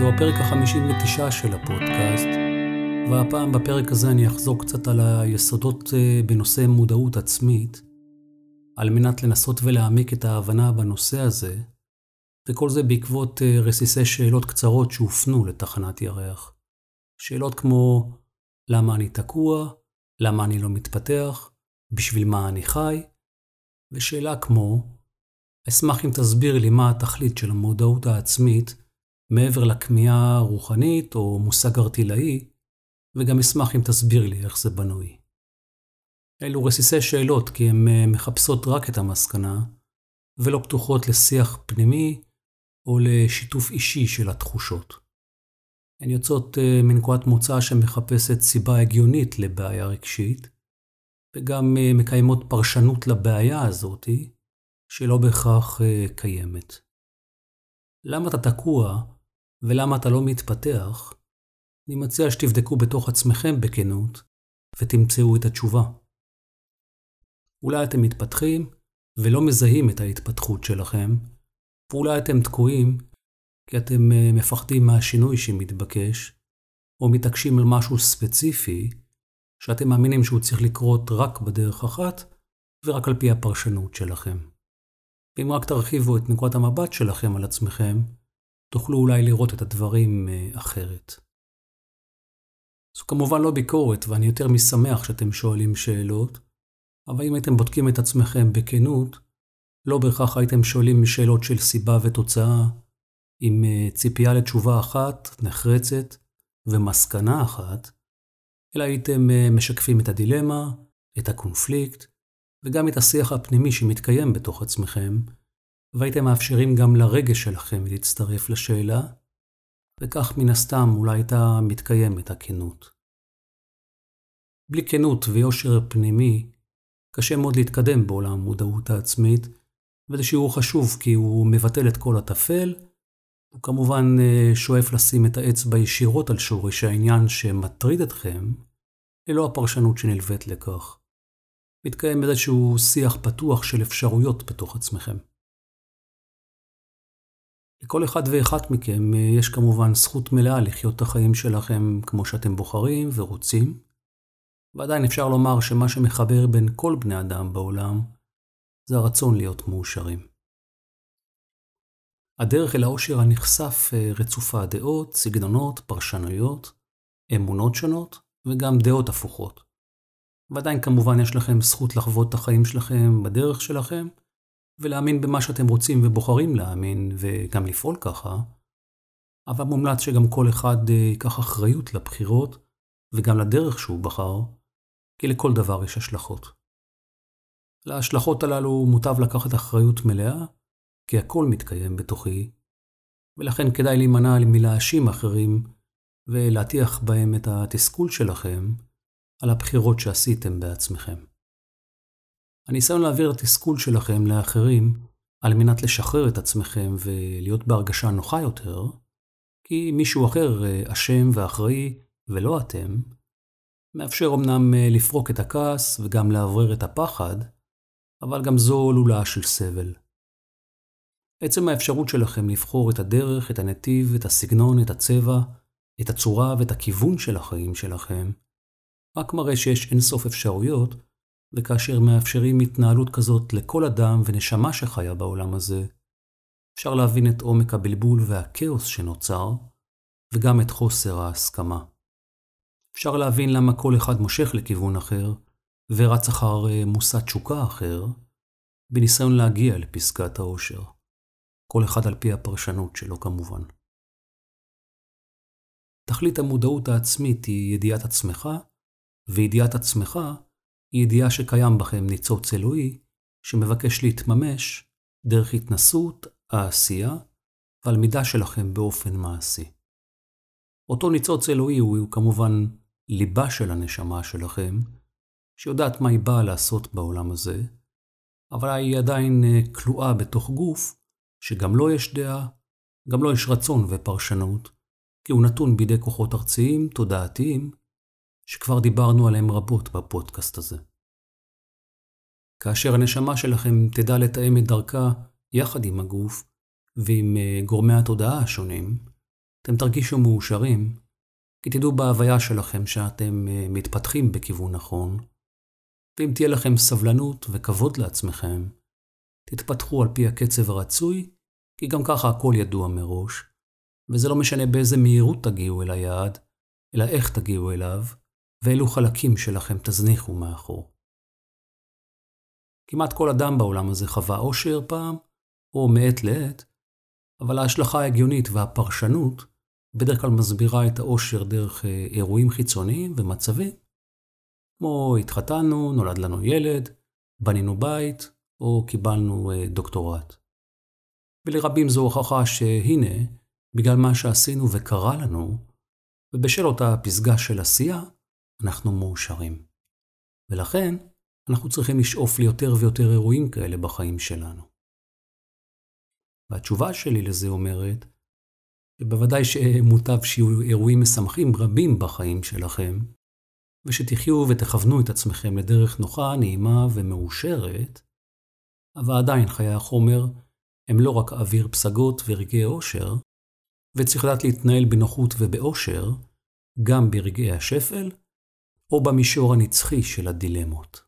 זהו הפרק ה-59 של הפודקאסט, והפעם בפרק הזה אני אחזור קצת על היסודות אה, בנושא מודעות עצמית, על מנת לנסות ולהעמיק את ההבנה בנושא הזה, וכל זה בעקבות אה, רסיסי שאלות קצרות שהופנו לתחנת ירח. שאלות כמו למה אני תקוע, למה אני לא מתפתח, בשביל מה אני חי, ושאלה כמו אשמח אם תסביר לי מה התכלית של המודעות העצמית מעבר לכמיהה רוחנית או מושג ארטילאי, וגם אשמח אם תסביר לי איך זה בנוי. אלו רסיסי שאלות כי הן אה, מחפשות רק את המסקנה, ולא פתוחות לשיח פנימי או לשיתוף אישי של התחושות. הן יוצאות אה, מנקודת מוצא שמחפשת סיבה הגיונית לבעיה רגשית, וגם אה, מקיימות פרשנות לבעיה הזאתי, שלא בהכרח קיימת. למה אתה תקוע ולמה אתה לא מתפתח? אני מציע שתבדקו בתוך עצמכם בכנות ותמצאו את התשובה. אולי אתם מתפתחים ולא מזהים את ההתפתחות שלכם, ואולי אתם תקועים כי אתם אה, מפחדים מהשינוי שמתבקש, או מתעקשים על משהו ספציפי שאתם מאמינים שהוא צריך לקרות רק בדרך אחת ורק על פי הפרשנות שלכם. ואם רק תרחיבו את נקודת המבט שלכם על עצמכם, תוכלו אולי לראות את הדברים אה, אחרת. זו כמובן לא ביקורת, ואני יותר משמח שאתם שואלים שאלות, אבל אם הייתם בודקים את עצמכם בכנות, לא בהכרח הייתם שואלים שאלות של סיבה ותוצאה, עם אה, ציפייה לתשובה אחת, נחרצת, ומסקנה אחת, אלא הייתם אה, משקפים את הדילמה, את הקונפליקט, וגם את השיח הפנימי שמתקיים בתוך עצמכם, והייתם מאפשרים גם לרגש שלכם להצטרף לשאלה, וכך מן הסתם אולי הייתה מתקיימת הכנות. בלי כנות ויושר פנימי, קשה מאוד להתקדם בעולם המודעות העצמית, וזה שיעור חשוב כי הוא מבטל את כל הטפל, הוא כמובן אה, שואף לשים את האצבע ישירות על שורש העניין שמטריד אתכם, ללא הפרשנות שנלווית לכך. מתקיים איזשהו שיח פתוח של אפשרויות בתוך עצמכם. לכל אחד ואחת מכם אה, יש כמובן זכות מלאה לחיות את החיים שלכם כמו שאתם בוחרים ורוצים, ועדיין אפשר לומר שמה שמחבר בין כל בני אדם בעולם זה הרצון להיות מאושרים. הדרך אל האושר הנכסף אה, רצופה דעות, סגנונות, פרשנויות, אמונות שונות וגם דעות הפוכות. ועדיין כמובן יש לכם זכות לחוות את החיים שלכם בדרך שלכם, ולהאמין במה שאתם רוצים ובוחרים להאמין, וגם לפעול ככה, אבל מומלץ שגם כל אחד אה, ייקח אחריות לבחירות, וגם לדרך שהוא בחר, כי לכל דבר יש השלכות. להשלכות הללו מוטב לקחת אחריות מלאה, כי הכל מתקיים בתוכי, ולכן כדאי להימנע מלהאשים אחרים ולהטיח בהם את התסכול שלכם, על הבחירות שעשיתם בעצמכם. הניסיון להעביר את התסכול שלכם לאחרים על מנת לשחרר את עצמכם ולהיות בהרגשה נוחה יותר, כי מישהו אחר אה, אשם ואחראי ולא אתם, מאפשר אמנם אה, לפרוק את הכעס וגם לאוורר את הפחד, אבל גם זו לולה של סבל. עצם האפשרות שלכם לבחור את הדרך, את הנתיב, את הסגנון, את הצבע, את הצורה ואת הכיוון של החיים שלכם, רק מראה שיש אינסוף אפשרויות, וכאשר מאפשרים התנהלות כזאת לכל אדם ונשמה שחיה בעולם הזה, אפשר להבין את עומק הבלבול והכאוס שנוצר, וגם את חוסר ההסכמה. אפשר להבין למה כל אחד מושך לכיוון אחר, ורץ אחר אה, מושא תשוקה אחר, בניסיון להגיע לפסגת האושר. כל אחד על פי הפרשנות שלו כמובן. תכלית המודעות העצמית היא ידיעת עצמך וידיעת עצמך היא ידיעה שקיים בכם ניצוץ אלוהי, שמבקש להתממש דרך התנסות, העשייה והלמידה שלכם באופן מעשי. אותו ניצוץ אלוהי הוא, הוא כמובן ליבה של הנשמה שלכם, שיודעת מה היא באה לעשות בעולם הזה, אבל היא עדיין אה, כלואה בתוך גוף שגם לו לא יש דעה, גם לו לא יש רצון ופרשנות, כי הוא נתון בידי כוחות ארציים, תודעתיים, שכבר דיברנו עליהם רבות בפודקאסט הזה. כאשר הנשמה שלכם תדע לתאם את דרכה יחד עם הגוף ועם אה, גורמי התודעה השונים, אתם תרגישו מאושרים, כי תדעו בהוויה שלכם שאתם אה, מתפתחים בכיוון נכון, ואם תהיה לכם סבלנות וכבוד לעצמכם, תתפתחו על פי הקצב הרצוי, כי גם ככה הכל ידוע מראש, וזה לא משנה באיזה מהירות תגיעו אל היעד, אלא איך תגיעו אליו, ואילו חלקים שלכם תזניחו מאחור. כמעט כל אדם בעולם הזה חווה אושר פעם, או מעת לעת, אבל ההשלכה ההגיונית והפרשנות בדרך כלל מסבירה את האושר דרך אה, אירועים חיצוניים ומצבים, כמו התחתנו, נולד לנו ילד, בנינו בית, או קיבלנו אה, דוקטורט. ולרבים זו הוכחה שהנה, בגלל מה שעשינו וקרה לנו, ובשל אותה פסגה של עשייה, אנחנו מאושרים. ולכן, אנחנו צריכים לשאוף ליותר ויותר אירועים כאלה בחיים שלנו. והתשובה שלי לזה אומרת, שבוודאי שמוטב שיהיו אירועים משמחים רבים בחיים שלכם, ושתחיו ותכוונו את עצמכם לדרך נוחה, נעימה ומאושרת, אבל עדיין חיי החומר הם לא רק אוויר פסגות ורגעי אושר, וצריך לדעת להתנהל בנוחות ובאושר, גם ברגעי השפל, או במישור הנצחי של הדילמות.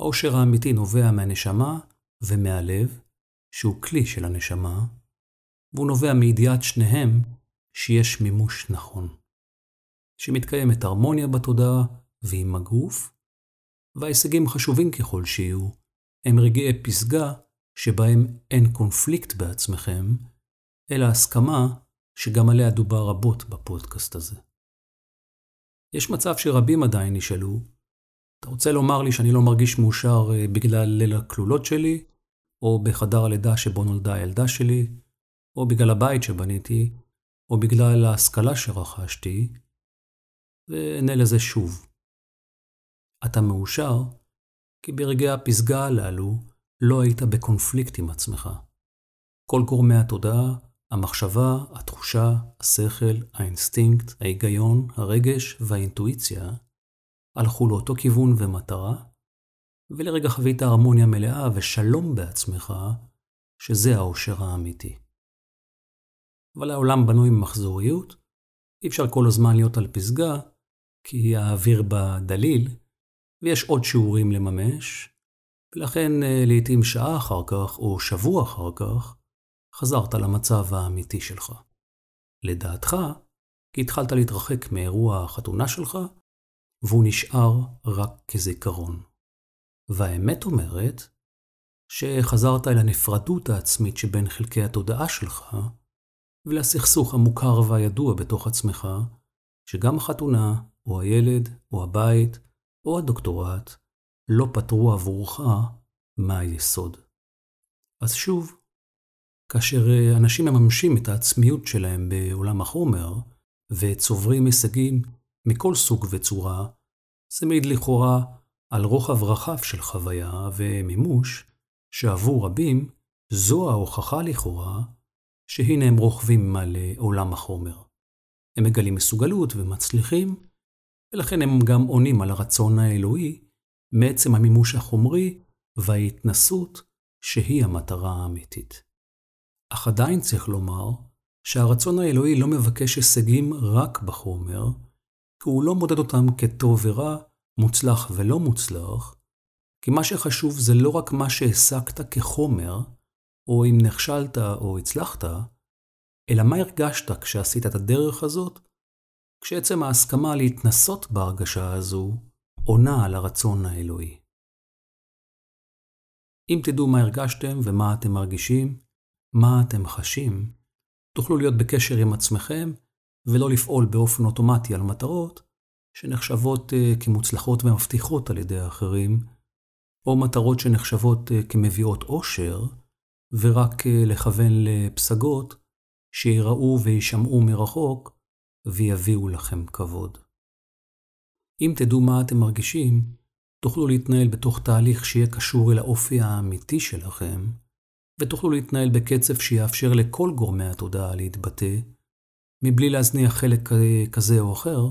האושר האמיתי נובע מהנשמה ומהלב, שהוא כלי של הנשמה, והוא נובע מידיעת שניהם שיש מימוש נכון. שמתקיימת הרמוניה בתודעה ועם הגוף, וההישגים חשובים ככל שיהיו, הם רגעי פסגה שבהם אין קונפליקט בעצמכם, אלא הסכמה שגם עליה דובר רבות בפודקאסט הזה. יש מצב שרבים עדיין נשאלו, אתה רוצה לומר לי שאני לא מרגיש מאושר אה, בגלל ליל הכלולות שלי, או בחדר הלידה שבו נולדה הילדה שלי, או בגלל הבית שבניתי, או בגלל ההשכלה שרכשתי, ואענה לזה שוב. אתה מאושר כי ברגעי הפסגה הללו לא היית בקונפליקט עם עצמך. כל גורמי התודעה, המחשבה, התחושה, השכל, האינסטינקט, ההיגיון, הרגש והאינטואיציה הלכו לאותו כיוון ומטרה, ולרגע חווית הרמוניה מלאה ושלום בעצמך, שזה האושר האמיתי. אבל העולם בנוי ממחזוריות, אי אפשר כל הזמן להיות על פסגה, כי האוויר בה דליל, ויש עוד שיעורים לממש, ולכן אה, לעתים שעה אחר כך, או שבוע אחר כך, חזרת למצב האמיתי שלך. לדעתך, כי התחלת להתרחק מאירוע החתונה שלך, והוא נשאר רק כזיכרון. והאמת אומרת שחזרת אל הנפרדות העצמית שבין חלקי התודעה שלך, ולסכסוך המוכר והידוע בתוך עצמך, שגם החתונה, או הילד, או הבית, או הדוקטורט, לא פתרו עבורך מהיסוד. אז שוב, כאשר אנשים מממשים את העצמיות שלהם בעולם החומר, וצוברים הישגים מכל סוג וצורה, זה מעיד לכאורה על רוחב רחב של חוויה ומימוש, שעבור רבים זו ההוכחה לכאורה שהנה הם רוכבים על עולם החומר. הם מגלים מסוגלות ומצליחים, ולכן הם גם עונים על הרצון האלוהי מעצם המימוש החומרי וההתנסות שהיא המטרה האמיתית. אך עדיין צריך לומר שהרצון האלוהי לא מבקש הישגים רק בחומר, כי הוא לא מודד אותם כטוב ורע, מוצלח ולא מוצלח, כי מה שחשוב זה לא רק מה שהשגת כחומר, או אם נכשלת או הצלחת, אלא מה הרגשת כשעשית את הדרך הזאת, כשעצם ההסכמה להתנסות בהרגשה הזו עונה על הרצון האלוהי. אם תדעו מה הרגשתם ומה אתם מרגישים, מה אתם חשים, תוכלו להיות בקשר עם עצמכם ולא לפעול באופן אוטומטי על מטרות שנחשבות אה, כמוצלחות ומבטיחות על ידי האחרים, או מטרות שנחשבות אה, כמביאות אושר, ורק אה, לכוון לפסגות שיראו וישמעו מרחוק ויביאו לכם כבוד. אם תדעו מה אתם מרגישים, תוכלו להתנהל בתוך תהליך שיהיה קשור אל האופי האמיתי שלכם, ותוכלו להתנהל בקצב שיאפשר לכל גורמי התודעה להתבטא, מבלי להזניח חלק כזה או אחר,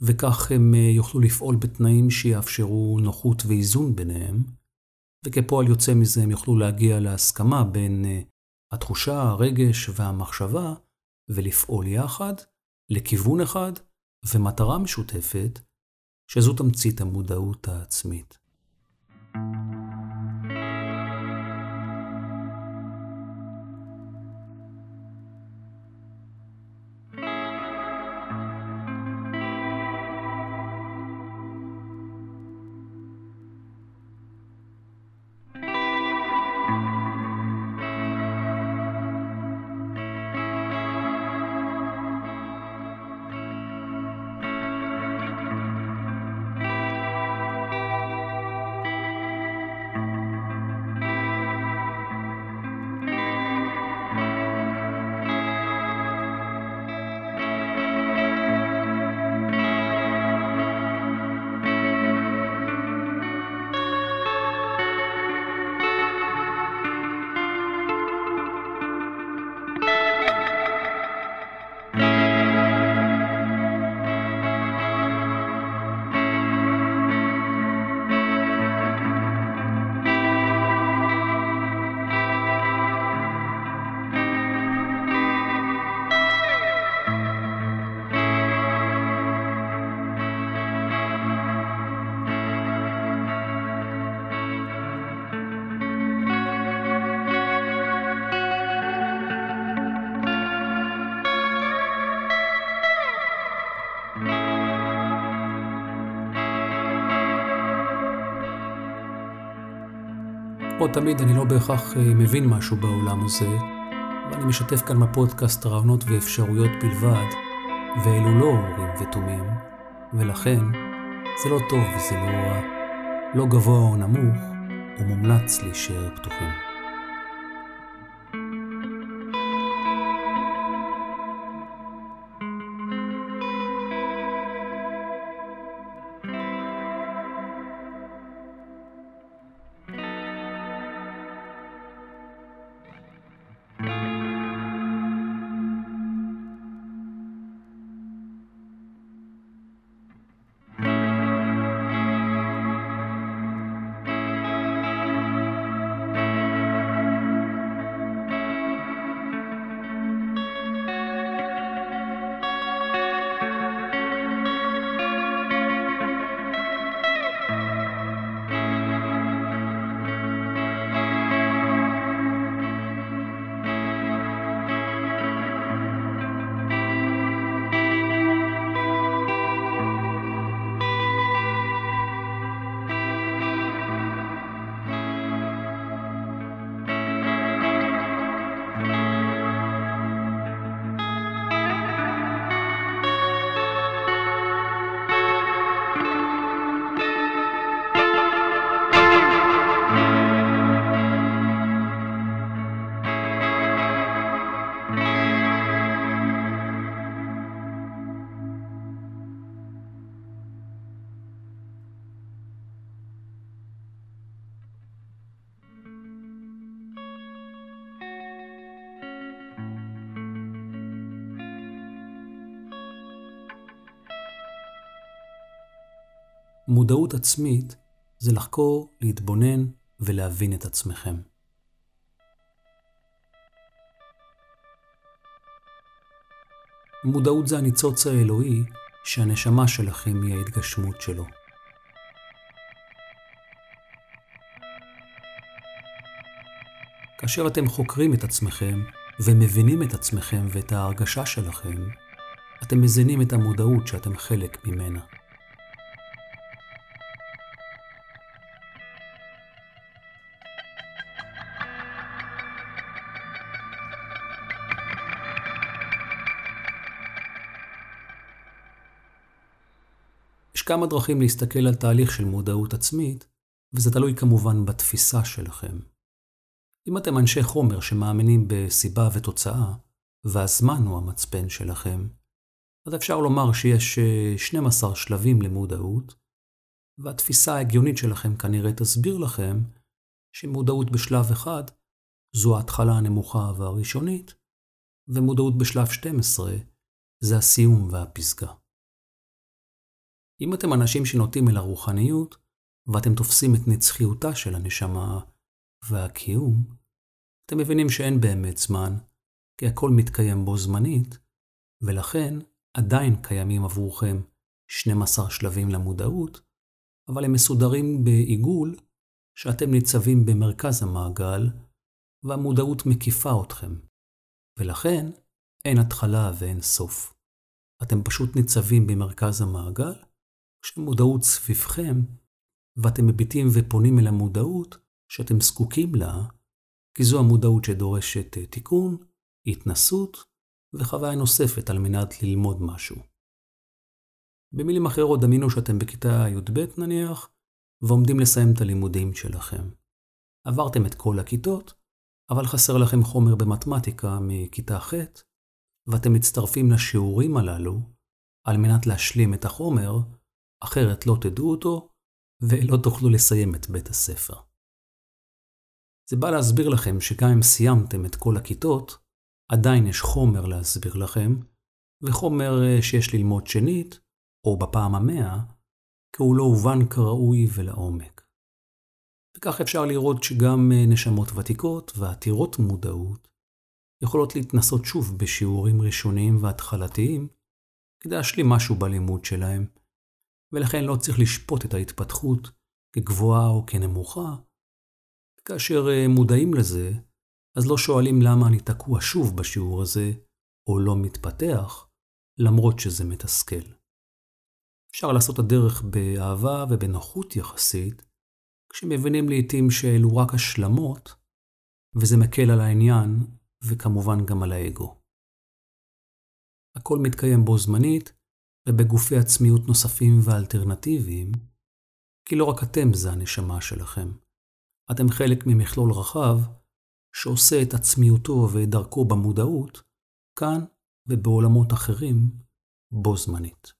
וכך הם יוכלו לפעול בתנאים שיאפשרו נוחות ואיזון ביניהם, וכפועל יוצא מזה הם יוכלו להגיע להסכמה בין uh, התחושה, הרגש והמחשבה, ולפעול יחד, לכיוון אחד ומטרה משותפת, שזו תמצית המודעות העצמית. כמו תמיד, אני לא בהכרח אה, מבין משהו בעולם הזה, ואני משתף כאן בפודקאסט רעיונות ואפשרויות בלבד, ואלו לא אורים ותומים, ולכן זה לא טוב וזה לא רע, לא גבוה או נמוך, ומומלץ להישאר פתוחים. מודעות עצמית זה לחקור, להתבונן ולהבין את עצמכם. מודעות זה הניצוץ האלוהי שהנשמה שלכם היא ההתגשמות שלו. כאשר אתם חוקרים את עצמכם ומבינים את עצמכם ואת ההרגשה שלכם, אתם מזינים את המודעות שאתם חלק ממנה. כמה דרכים להסתכל על תהליך של מודעות עצמית, וזה תלוי כמובן בתפיסה שלכם. אם אתם אנשי חומר שמאמינים בסיבה ותוצאה, והזמן הוא המצפן שלכם, אז אפשר לומר שיש 12 אה, שלבים למודעות, והתפיסה ההגיונית שלכם כנראה תסביר לכם שמודעות בשלב אחד זו ההתחלה הנמוכה והראשונית, ומודעות בשלב 12 זה הסיום והפסגה. אם אתם אנשים שנוטים אל הרוחניות, ואתם תופסים את נצחיותה של הנשמה והקיום, אתם מבינים שאין באמת זמן, כי הכל מתקיים בו זמנית, ולכן עדיין קיימים עבורכם 12 שלבים למודעות, אבל הם מסודרים בעיגול שאתם ניצבים במרכז המעגל, והמודעות מקיפה אתכם. ולכן אין התחלה ואין סוף. אתם פשוט ניצבים במרכז המעגל, כשמודעות סביבכם, ואתם מביטים ופונים אל המודעות שאתם זקוקים לה, כי זו המודעות שדורשת אה, תיקון, התנסות וחוויה נוספת על מנת ללמוד משהו. במילים אחרות, דמיינו שאתם בכיתה י"ב נניח, ועומדים לסיים את הלימודים שלכם. עברתם את כל הכיתות, אבל חסר לכם חומר במתמטיקה מכיתה ח', ואתם מצטרפים לשיעורים הללו על מנת להשלים את החומר, אחרת לא תדעו אותו ולא תוכלו לסיים את בית הספר. זה בא להסביר לכם שגם אם סיימתם את כל הכיתות, עדיין יש חומר להסביר לכם, וחומר אה, שיש ללמוד שנית, או בפעם המאה, כי הוא לא הובן כראוי ולעומק. וכך אפשר לראות שגם אה, נשמות ותיקות ועתירות מודעות יכולות להתנסות שוב בשיעורים ראשוניים והתחלתיים כדי להשלים משהו בלימוד שלהם, ולכן לא צריך לשפוט את ההתפתחות כגבוהה או כנמוכה. כאשר אה, מודעים לזה, אז לא שואלים למה אני תקוע שוב בשיעור הזה, או לא מתפתח, למרות שזה מתסכל. אפשר לעשות הדרך באהבה ובנוחות יחסית, כשמבינים לעתים שאלו רק השלמות, וזה מקל על העניין, וכמובן גם על האגו. הכל מתקיים בו זמנית, ובגופי עצמיות נוספים ואלטרנטיביים, כי לא רק אתם זה הנשמה שלכם. אתם חלק ממכלול רחב, שעושה את עצמיותו ואת דרכו במודעות, כאן ובעולמות אחרים, בו זמנית.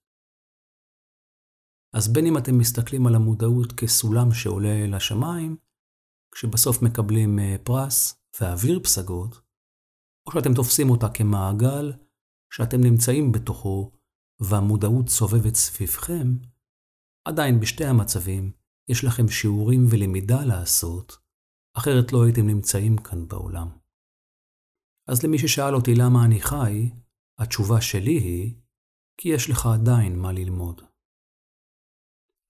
אז בין אם אתם מסתכלים על המודעות כסולם שעולה לשמיים, כשבסוף מקבלים אה, פרס ואוויר פסגות, או שאתם תופסים אותה כמעגל שאתם נמצאים בתוכו והמודעות סובבת סביבכם, עדיין בשתי המצבים יש לכם שיעורים ולמידה לעשות, אחרת לא הייתם נמצאים כאן בעולם. אז למי ששאל אותי למה אני חי, התשובה שלי היא, כי יש לך עדיין מה ללמוד.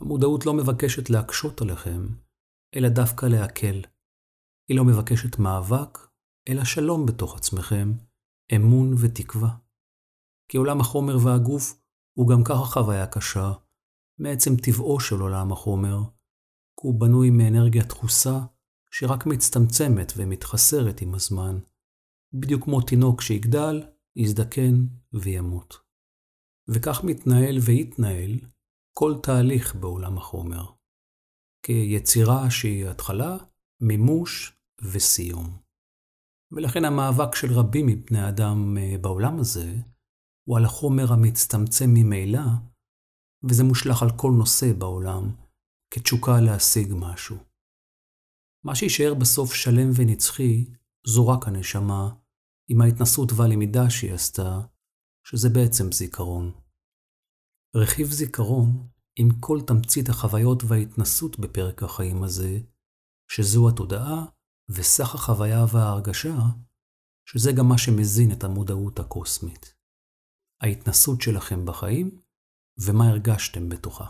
המודעות לא מבקשת להקשות עליכם, אלא דווקא להקל. היא לא מבקשת מאבק, אלא שלום בתוך עצמכם, אמון ותקווה. כי עולם החומר והגוף הוא גם ככה חוויה קשה, מעצם טבעו של עולם החומר, כי הוא בנוי מאנרגיה דחוסה שרק מצטמצמת ומתחסרת עם הזמן, בדיוק כמו תינוק שיגדל, יזדקן וימות. וכך מתנהל ויתנהל כל תהליך בעולם החומר, כיצירה שהיא התחלה, מימוש וסיום. ולכן המאבק של רבים מבני אדם אה, בעולם הזה הוא על החומר המצטמצם ממילא, וזה מושלך על כל נושא בעולם כתשוקה להשיג משהו. מה שיישאר בסוף שלם ונצחי זו רק הנשמה, עם ההתנסות והלמידה שהיא עשתה, שזה בעצם זיכרון. רכיב זיכרון עם כל תמצית החוויות וההתנסות בפרק החיים הזה, שזו התודעה וסך החוויה וההרגשה, שזה גם מה שמזין את המודעות הקוסמית. ההתנסות שלכם בחיים ומה הרגשתם בתוכה.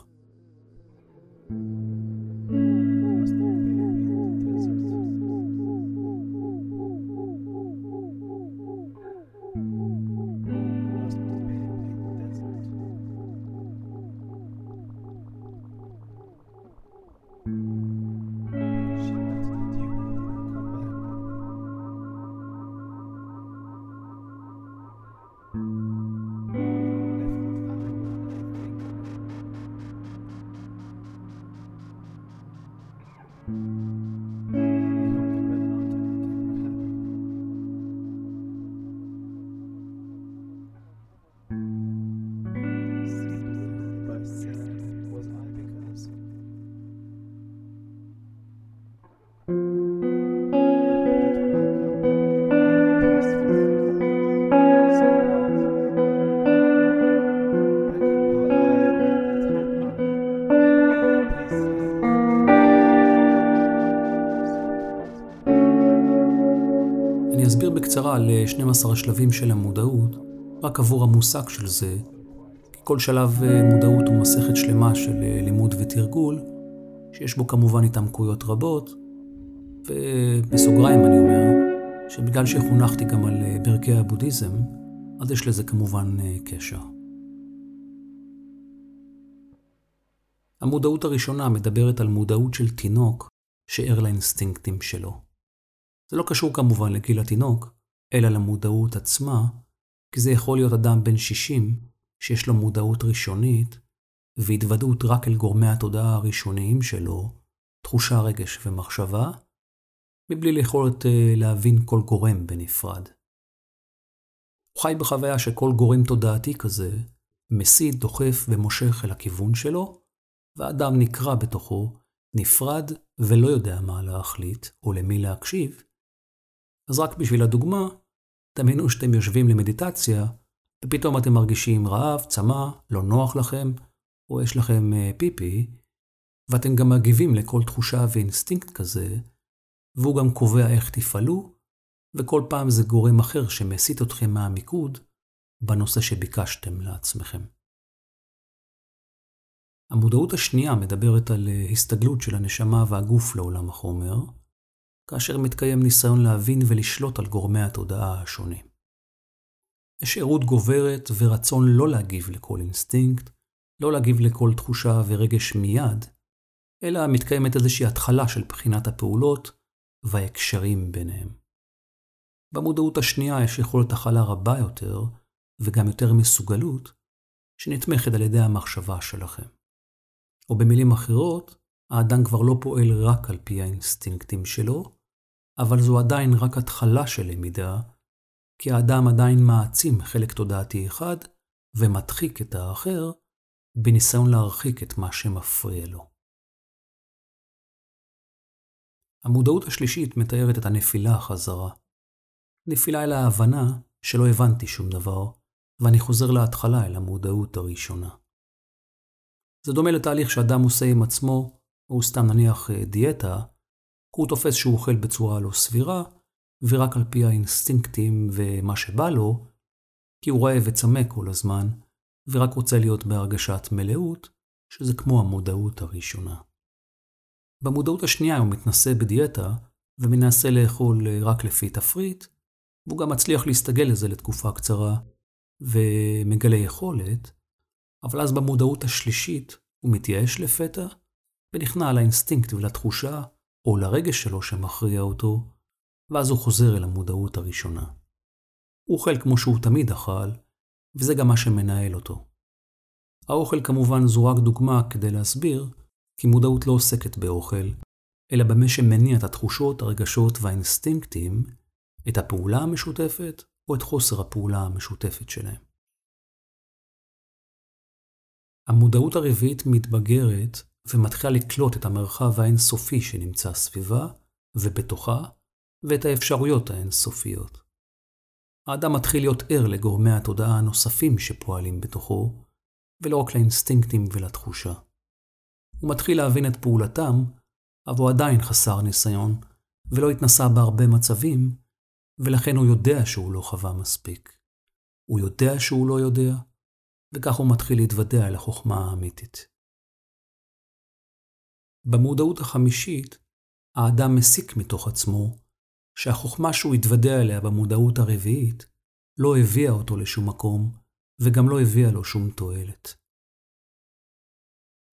בקצרה על 12 השלבים של המודעות, רק עבור המושג של זה, כי כל שלב אה, מודעות הוא מסכת שלמה של אה, לימוד ותרגול, שיש בו כמובן התעמקויות רבות, ובסוגריים אני אומר, שבגלל שחונכתי גם על אה, ברכי הבודהיזם, אז יש לזה כמובן קשר. המודעות הראשונה מדברת על מודעות של תינוק שער לאינסטינקטים שלו. זה לא קשור כמובן לגיל התינוק, אלא למודעות עצמה, כי זה יכול להיות אדם בן 60 שיש לו מודעות ראשונית והתוודעות רק אל גורמי התודעה הראשוניים שלו, תחושה, רגש ומחשבה, מבלי ליכולת אה, להבין כל גורם בנפרד. הוא חי בחוויה שכל גורם תודעתי כזה מסית, דוחף ומושך אל הכיוון שלו, והאדם נקרע בתוכו, נפרד ולא יודע מה להחליט או למי להקשיב. אז רק בשביל הדוגמה, דמיינו שאתם יושבים למדיטציה, ופתאום אתם מרגישים רעב, צמא, לא נוח לכם, או יש לכם אה, פיפי, ואתם גם מגיבים לכל תחושה ואינסטינקט כזה, והוא גם קובע איך תפעלו, וכל פעם זה גורם אחר שמסיט אתכם מהמיקוד בנושא שביקשתם לעצמכם. המודעות השנייה מדברת על אה, הסתגלות של הנשמה והגוף לעולם החומר, כאשר מתקיים ניסיון להבין ולשלוט על גורמי התודעה השונים. יש ערות גוברת ורצון לא להגיב לכל אינסטינקט, לא להגיב לכל תחושה ורגש מיד, אלא מתקיימת איזושהי התחלה של בחינת הפעולות וההקשרים ביניהם. במודעות השנייה יש יכולת הכלה רבה יותר, וגם יותר מסוגלות, שנתמכת על ידי המחשבה שלכם. או במילים אחרות, האדם כבר לא פועל רק על פי האינסטינקטים שלו, אבל זו עדיין רק התחלה של למידה, כי האדם עדיין מעצים חלק תודעתי אחד ומדחיק את האחר, בניסיון להרחיק את מה שמפריע לו. המודעות השלישית מתארת את הנפילה חזרה. נפילה אל ההבנה שלא הבנתי שום דבר, ואני חוזר להתחלה אל המודעות הראשונה. זה דומה לתהליך שאדם עושה עם עצמו, או סתם נניח אה, דיאטה, הוא תופס שהוא אוכל בצורה לא סבירה, ורק על פי האינסטינקטים ומה שבא לו, כי הוא רעב וצמא כל הזמן, ורק רוצה להיות בהרגשת מלאות, שזה כמו המודעות הראשונה. במודעות השנייה הוא מתנסה בדיאטה, ומנסה לאכול רק לפי תפריט, והוא גם מצליח להסתגל לזה לתקופה קצרה, ומגלה יכולת, אבל אז במודעות השלישית הוא מתייאש לפתע, ונכנע לאינסטינקט ולתחושה, או לרגש שלו שמכריע אותו, ואז הוא חוזר אל המודעות הראשונה. הוא אוכל כמו שהוא תמיד אכל, וזה גם מה שמנהל אותו. האוכל כמובן זו רק דוגמה כדי להסביר, כי מודעות לא עוסקת באוכל, אלא במה שמניע את התחושות, הרגשות והאינסטינקטים, את הפעולה המשותפת או את חוסר הפעולה המשותפת שלהם. המודעות הרביעית מתבגרת ומתחילה לקלוט את המרחב האינסופי שנמצא סביבה ובתוכה, ואת האפשרויות האינסופיות. האדם מתחיל להיות ער לגורמי התודעה הנוספים שפועלים בתוכו, ולא רק לאינסטינקטים ולתחושה. הוא מתחיל להבין את פעולתם, אבל הוא עדיין חסר ניסיון, ולא התנסה בהרבה מצבים, ולכן הוא יודע שהוא לא חווה מספיק. הוא יודע שהוא לא יודע, וכך הוא מתחיל להתוודע אל החוכמה האמיתית. במודעות החמישית, האדם מסיק מתוך עצמו שהחוכמה שהוא התוודע אליה במודעות הרביעית לא הביאה אותו לשום מקום וגם לא הביאה לו שום תועלת.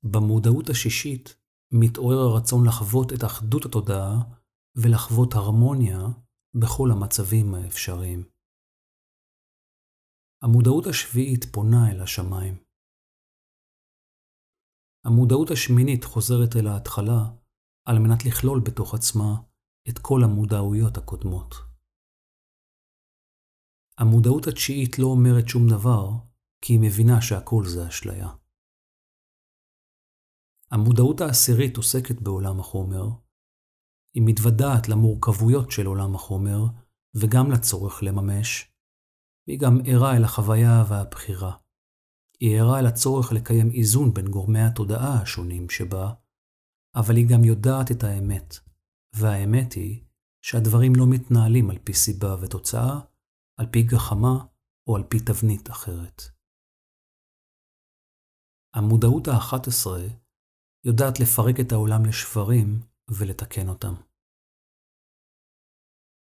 במודעות השישית מתעורר הרצון לחוות את אחדות התודעה ולחוות הרמוניה בכל המצבים האפשריים. המודעות השביעית פונה אל השמיים. המודעות השמינית חוזרת אל ההתחלה על מנת לכלול בתוך עצמה את כל המודעויות הקודמות. המודעות התשיעית לא אומרת שום דבר, כי היא מבינה שהכל זה אשליה. המודעות העשירית עוסקת בעולם החומר, היא מתוודעת למורכבויות של עולם החומר וגם לצורך לממש, והיא גם ערה אל החוויה והבחירה. היא ערה הצורך לקיים איזון בין גורמי התודעה השונים שבה, אבל היא גם יודעת את האמת, והאמת היא שהדברים לא מתנהלים על פי סיבה ותוצאה, על פי גחמה או על פי תבנית אחרת. המודעות האחת עשרה יודעת לפרק את העולם לשברים ולתקן אותם.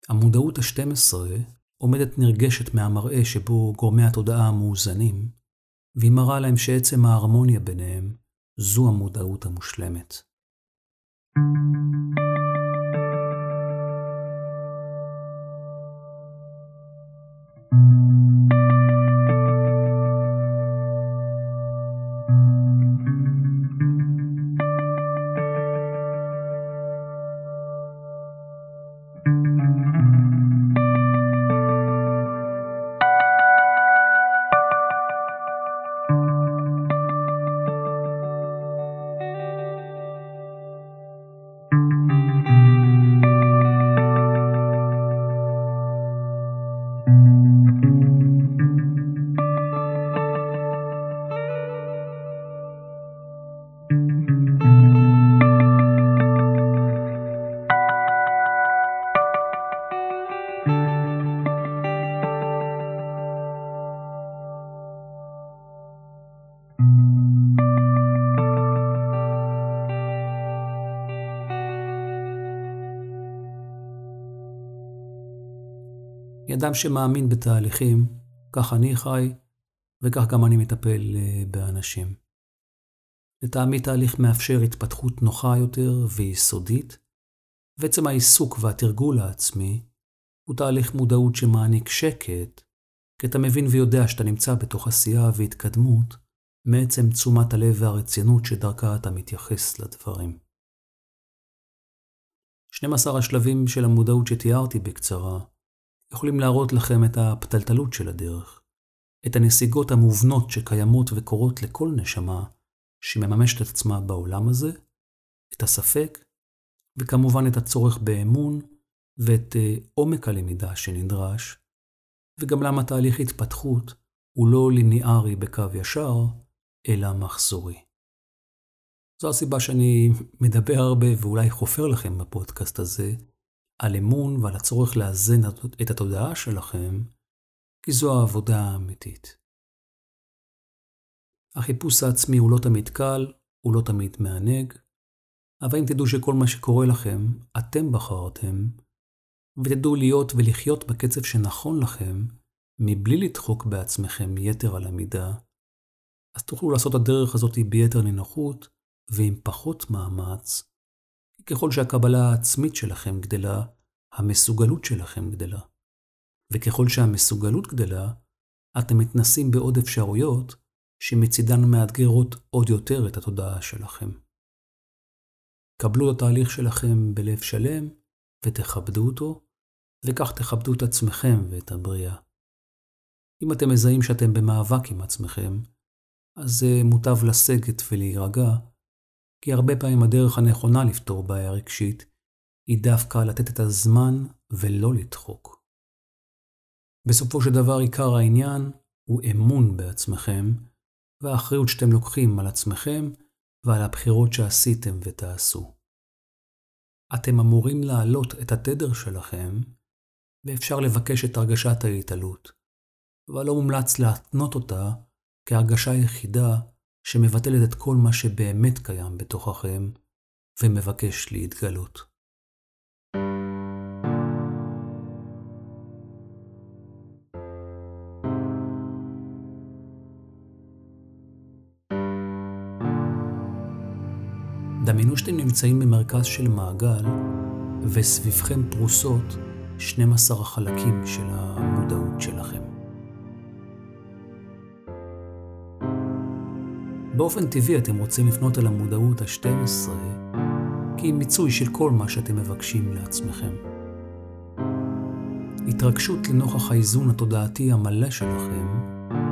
המודעות השתים עשרה עומדת נרגשת מהמראה שבו גורמי התודעה המאוזנים, והיא מראה להם שעצם ההרמוניה ביניהם זו המודעות המושלמת. אדם שמאמין בתהליכים, כך אני חי, וכך גם אני מטפל אה, באנשים. לטעמי תהליך מאפשר התפתחות נוחה יותר ויסודית, ועצם העיסוק והתרגול העצמי הוא תהליך מודעות שמעניק שקט, כי אתה מבין ויודע שאתה נמצא בתוך עשייה והתקדמות, מעצם תשומת הלב והרצינות שדרכה אתה מתייחס לדברים. 12 השלבים של המודעות שתיארתי בקצרה יכולים להראות לכם את הפתלתלות של הדרך, את הנסיגות המובנות שקיימות וקורות לכל נשמה שמממשת את עצמה בעולם הזה, את הספק, וכמובן את הצורך באמון ואת אה, עומק הלמידה שנדרש, וגם למה תהליך התפתחות הוא לא ליניארי בקו ישר, אלא מחזורי. זו הסיבה שאני מדבר הרבה ואולי חופר לכם בפודקאסט הזה, על אמון ועל הצורך לאזן את התודעה שלכם, כי זו העבודה האמיתית. החיפוש העצמי הוא לא תמיד קל, הוא לא תמיד מענג, אבל אם תדעו שכל מה שקורה לכם, אתם בחרתם, ותדעו להיות ולחיות בקצב שנכון לכם, מבלי לדחוק בעצמכם יתר על המידה, אז תוכלו לעשות את הדרך הזאת ביתר נינוחות ועם פחות מאמץ, ככל שהקבלה העצמית שלכם גדלה, המסוגלות שלכם גדלה. וככל שהמסוגלות גדלה, אתם מתנסים בעוד אפשרויות שמצידן מאתגרות עוד יותר את התודעה שלכם. קבלו את התהליך שלכם בלב שלם ותכבדו אותו, וכך תכבדו את עצמכם ואת הבריאה. אם אתם מזהים שאתם במאבק עם עצמכם, אז מוטב לסגת ולהירגע, כי הרבה פעמים הדרך הנכונה לפתור בעיה רגשית היא דווקא לתת את הזמן ולא לדחוק. בסופו של דבר עיקר העניין הוא אמון בעצמכם, והאחריות שאתם לוקחים על עצמכם ועל הבחירות שעשיתם ותעשו. אתם אמורים להעלות את התדר שלכם, ואפשר לבקש את הרגשת ההתעלות, אבל לא מומלץ להתנות אותה כהרגשה יחידה שמבטלת את כל מה שבאמת קיים בתוככם ומבקש להתגלות. דמיינו שאתם נמצאים במרכז של מעגל וסביבכם פרוסות 12 החלקים של המודעות שלכם. באופן טבעי אתם רוצים לפנות אל המודעות ה-12 כי מיצוי של כל מה שאתם מבקשים לעצמכם. התרגשות לנוכח האיזון התודעתי המלא שלכם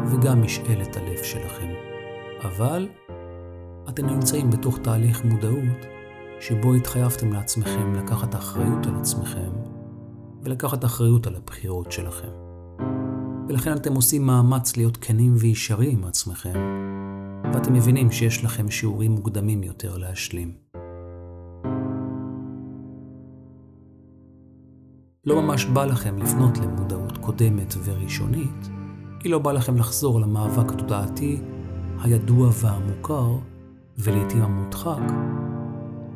וגם משאלת הלב שלכם. אבל אתם נמצאים בתוך תהליך מודעות שבו התחייבתם לעצמכם לקחת אחריות על עצמכם ולקחת אחריות על הבחירות שלכם. ולכן אתם עושים מאמץ להיות כנים וישרים עם עצמכם, ואתם מבינים שיש לכם שיעורים מוקדמים יותר להשלים. לא ממש בא לכם לפנות למודעות קודמת וראשונית, כי לא בא לכם לחזור למאבק התודעתי הידוע והמוכר, ולעיתים המודחק,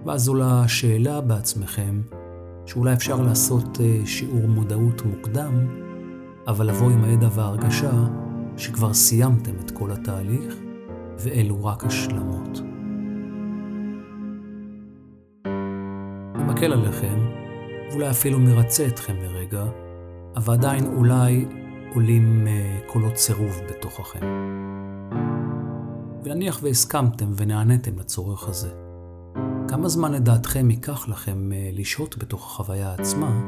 ואז עולה השאלה בעצמכם, שאולי אפשר לעשות אה, שיעור מודעות מוקדם, אבל לבוא עם הידע וההרגשה שכבר סיימתם את כל התהליך, ואלו רק השלמות. זה מקל עליכם, ואולי אפילו מרצה אתכם לרגע, אבל עדיין אולי עולים אה, קולות סירוב בתוככם. ונניח והסכמתם ונעניתם לצורך הזה. כמה זמן לדעתכם ייקח לכם אה, לשהות בתוך החוויה עצמה,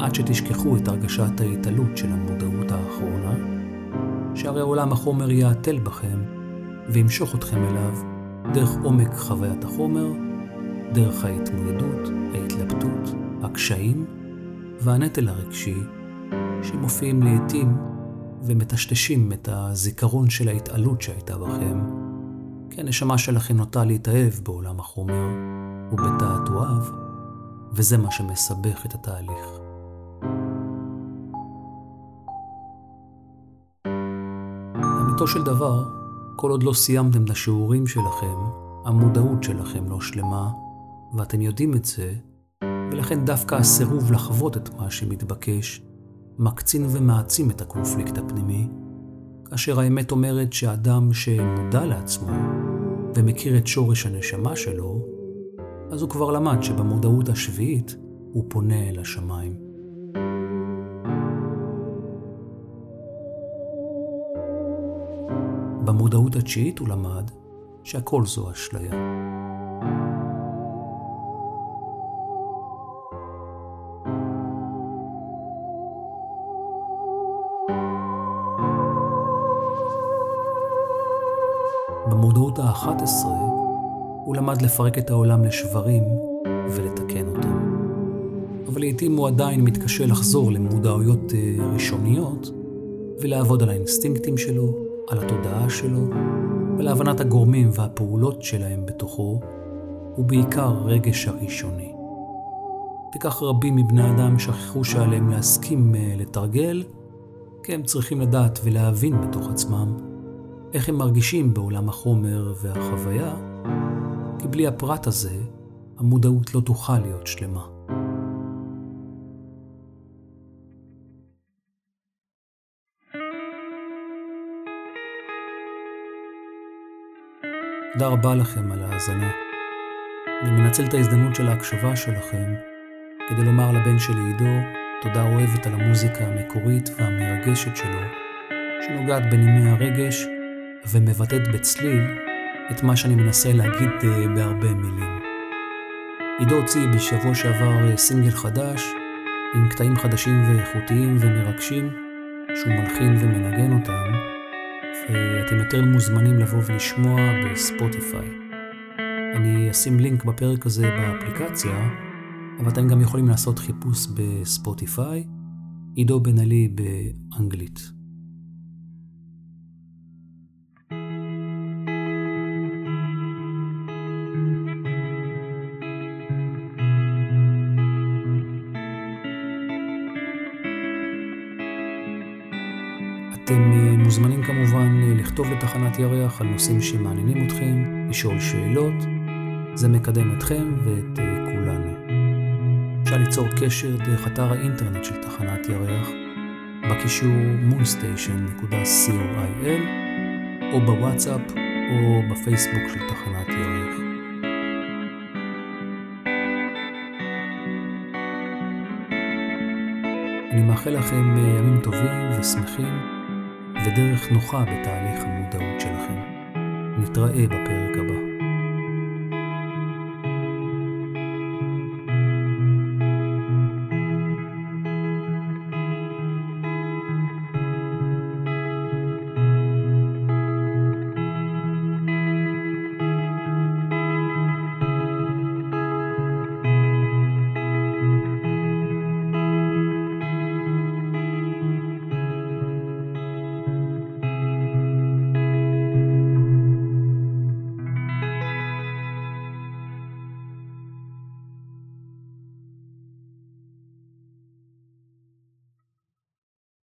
עד שתשכחו את הרגשת ההתעלות של המודעות האחרונה, שהרי עולם החומר יעטל בכם וימשוך אתכם אליו דרך עומק חוויית החומר, דרך ההתמודדות, ההתלבטות, הקשיים והנטל הרגשי שמופיעים לעתים ומטשטשים את הזיכרון של ההתעלות שהייתה בכם, כי הנשמה שלכם נוטה להתאהב בעולם החומר ובתעתועיו, וזה מה שמסבך את התהליך. לאמיתו של דבר, כל עוד לא סיימתם את השיעורים שלכם, המודעות שלכם לא שלמה, ואתם יודעים את זה, ולכן דווקא הסירוב לחוות את מה שמתבקש מקצין ומעצים את הקונפליקט הפנימי, כאשר האמת אומרת שאדם שמודע לעצמו ומכיר את שורש הנשמה שלו, אז הוא כבר למד שבמודעות השביעית הוא פונה אל השמיים. במודעות התשיעית הוא למד שהכל זו אשליה. במודעות ה-11 הוא למד לפרק את העולם לשברים ולתקן אותם. אבל לעיתים הוא עדיין מתקשה לחזור למודעויות אה, ראשוניות ולעבוד על האינסטינקטים שלו, על התודעה שלו ולהבנת הגורמים והפעולות שלהם בתוכו, ובעיקר רגש הראשוני. וכך רבים מבני אדם שכחו שעליהם להסכים אה, לתרגל, כי הם צריכים לדעת ולהבין בתוך עצמם איך הם מרגישים בעולם החומר והחוויה, כי בלי הפרט הזה, המודעות לא תוכל להיות שלמה. תודה רבה לכם על ההאזנה. אני מנצל את ההזדמנות של ההקשבה שלכם כדי לומר לבן שלי עידו תודה אוהבת על המוזיקה המקורית והמרגשת שלו, שנוגעת בנימי הרגש ומבטאת בצליל את מה שאני מנסה להגיד אה, בהרבה מילים. עידו הוציא בשבוע שעבר אה, סינגל חדש, עם קטעים חדשים ואיכותיים ומרגשים, שהוא מלחין ומנגן אותם, ואתם יותר מוזמנים לבוא ולשמוע בספוטיפיי. אני אשים לינק בפרק הזה באפליקציה, אבל אתם גם יכולים לעשות חיפוש בספוטיפיי, עידו בן עלי באנגלית. אתם אה, מוזמנים כמובן אה, לכתוב לתחנת ירח על נושאים שמעניינים אתכם, לשאול שאלות, זה מקדם אתכם ואת אה, כולנו. אפשר ליצור קשר דרך אתר האינטרנט של תחנת ירח בקישור moonstation.coil או בוואטסאפ או בפייסבוק של תחנת ירח. אני מאחל לכם ימים טובים ושמחים ודרך נוחה בתהליך המודעות שלכם. נתראה בפרק.